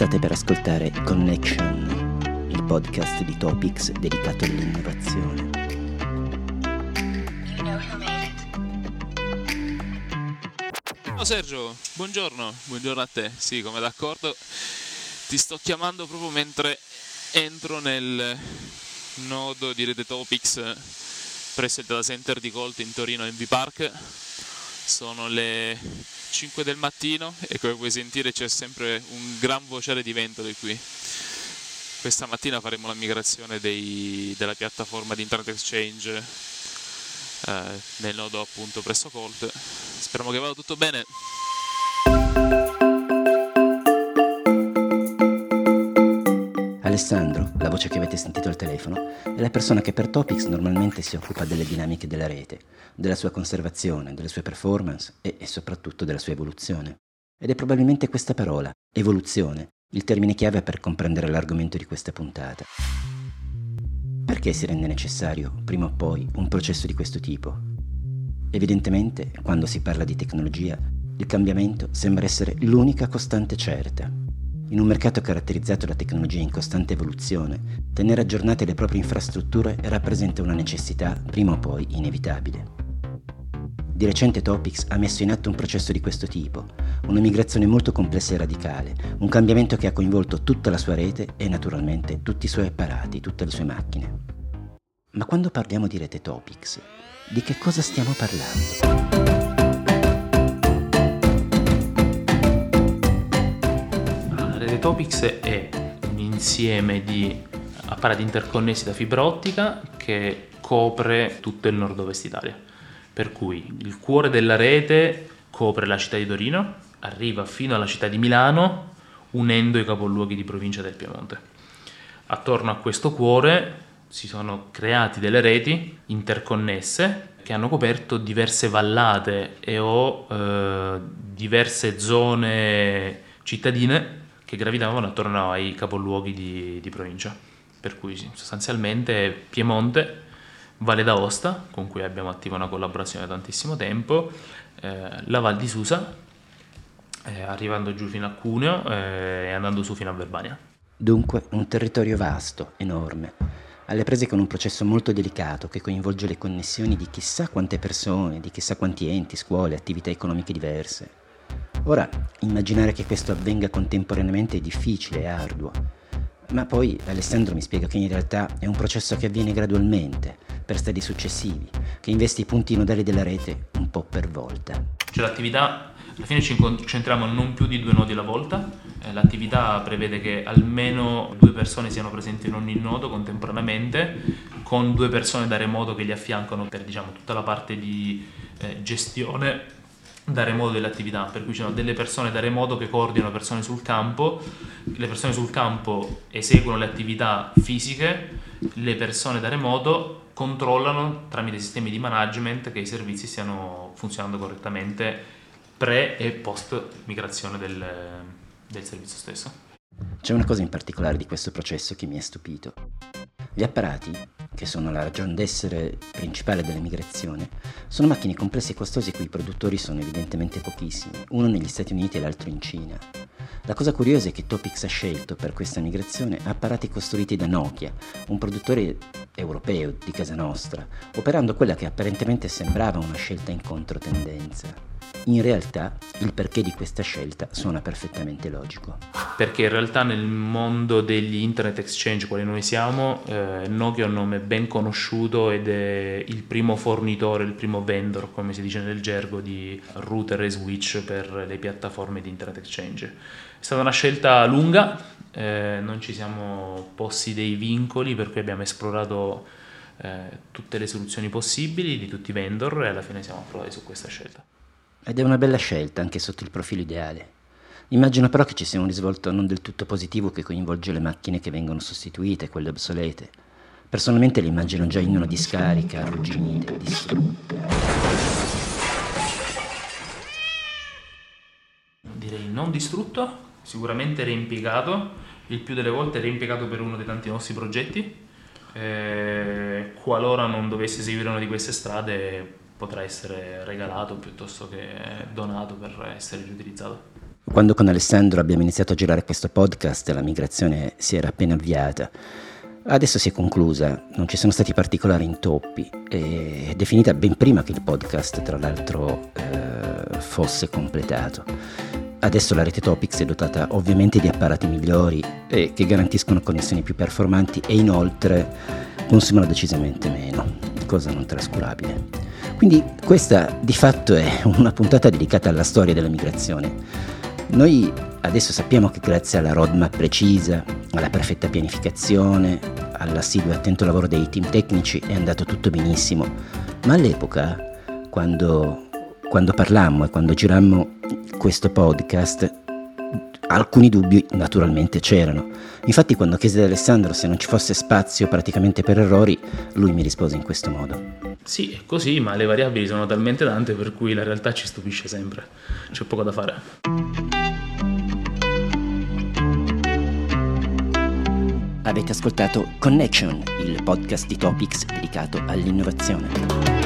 State per ascoltare Connection, il podcast di Topics dedicato all'innovazione. Ciao Sergio, buongiorno, buongiorno a te. Sì, come d'accordo, ti sto chiamando proprio mentre entro nel nodo di Rete Topics presso il data center di Colt in Torino MV Park. Sono le 5 del mattino e come puoi sentire c'è sempre un gran vociare di vento di qui. Questa mattina faremo la migrazione dei, della piattaforma di Internet Exchange eh, nel nodo appunto presso Colt. Speriamo che vada tutto bene. Alessandro, la voce che avete sentito al telefono, è la persona che per Topics normalmente si occupa delle dinamiche della rete, della sua conservazione, delle sue performance e, e soprattutto della sua evoluzione. Ed è probabilmente questa parola, evoluzione, il termine chiave per comprendere l'argomento di questa puntata. Perché si rende necessario, prima o poi, un processo di questo tipo? Evidentemente, quando si parla di tecnologia, il cambiamento sembra essere l'unica costante certa. In un mercato caratterizzato da tecnologie in costante evoluzione, tenere aggiornate le proprie infrastrutture rappresenta una necessità prima o poi inevitabile. Di recente Topics ha messo in atto un processo di questo tipo, una migrazione molto complessa e radicale, un cambiamento che ha coinvolto tutta la sua rete e naturalmente tutti i suoi apparati, tutte le sue macchine. Ma quando parliamo di rete Topics, di che cosa stiamo parlando? Topics è un insieme di apparati interconnessi da fibra ottica che copre tutto il nord-ovest Italia. Per cui il cuore della rete copre la città di Torino, arriva fino alla città di Milano, unendo i capoluoghi di provincia del Piemonte. Attorno a questo cuore si sono creati delle reti interconnesse che hanno coperto diverse vallate e o eh, diverse zone cittadine che gravitavano attorno ai capoluoghi di, di provincia. Per cui sostanzialmente Piemonte, Valle d'Aosta, con cui abbiamo attiva una collaborazione da tantissimo tempo, eh, la Val di Susa, eh, arrivando giù fino a Cuneo eh, e andando su fino a Verbania. Dunque un territorio vasto, enorme, alle prese con un processo molto delicato che coinvolge le connessioni di chissà quante persone, di chissà quanti enti, scuole, attività economiche diverse. Ora, immaginare che questo avvenga contemporaneamente è difficile e arduo, ma poi Alessandro mi spiega che in realtà è un processo che avviene gradualmente, per stadi successivi, che investe i punti nodali della rete un po' per volta. Cioè l'attività, alla fine ci concentriamo non più di due nodi alla volta, eh, l'attività prevede che almeno due persone siano presenti in ogni nodo contemporaneamente, con due persone da remoto che li affiancano per diciamo, tutta la parte di eh, gestione da remoto delle attività, per cui ci sono delle persone da remoto che coordinano persone sul campo, le persone sul campo eseguono le attività fisiche, le persone da remoto controllano tramite sistemi di management che i servizi stiano funzionando correttamente pre e post migrazione del, del servizio stesso. C'è una cosa in particolare di questo processo che mi ha stupito. Gli apparati, che sono la ragione d'essere principale della migrazione, sono macchine complesse e costose cui i produttori sono evidentemente pochissimi, uno negli Stati Uniti e l'altro in Cina. La cosa curiosa è che Topix ha scelto per questa migrazione apparati costruiti da Nokia, un produttore europeo di casa nostra, operando quella che apparentemente sembrava una scelta in controtendenza. In realtà il perché di questa scelta suona perfettamente logico. Perché in realtà nel mondo degli internet exchange, quali noi siamo, eh, Nokia è un nome ben conosciuto ed è il primo fornitore, il primo vendor, come si dice nel gergo, di router e switch per le piattaforme di internet exchange. È stata una scelta lunga, eh, non ci siamo posti dei vincoli per cui abbiamo esplorato eh, tutte le soluzioni possibili di tutti i vendor e alla fine siamo approdati su questa scelta. Ed è una bella scelta anche sotto il profilo ideale. Immagino però che ci sia un risvolto non del tutto positivo che coinvolge le macchine che vengono sostituite, quelle obsolete. Personalmente le immagino già in una discarica, arrugginite, distrutte. Direi non distrutto, sicuramente reimpiegato, il più delle volte reimpiegato per uno dei tanti nostri progetti. Eh, qualora non dovesse seguire una di queste strade potrà essere regalato piuttosto che donato per essere riutilizzato. Quando con Alessandro abbiamo iniziato a girare questo podcast la migrazione si era appena avviata. Adesso si è conclusa, non ci sono stati particolari intoppi è finita ben prima che il podcast, tra l'altro, eh, fosse completato. Adesso la rete Topics è dotata ovviamente di apparati migliori e che garantiscono connessioni più performanti e inoltre consumano decisamente meno, cosa non trascurabile. Quindi questa di fatto è una puntata dedicata alla storia della migrazione. Noi adesso sappiamo che grazie alla roadmap precisa, alla perfetta pianificazione, all'assiduo e attento lavoro dei team tecnici è andato tutto benissimo, ma all'epoca, quando, quando parlammo e quando girammo questo podcast, alcuni dubbi naturalmente c'erano. Infatti quando chiesi ad Alessandro se non ci fosse spazio praticamente per errori, lui mi rispose in questo modo. Sì, è così, ma le variabili sono talmente tante per cui la realtà ci stupisce sempre. C'è poco da fare. Avete ascoltato Connection, il podcast di Topics dedicato all'innovazione.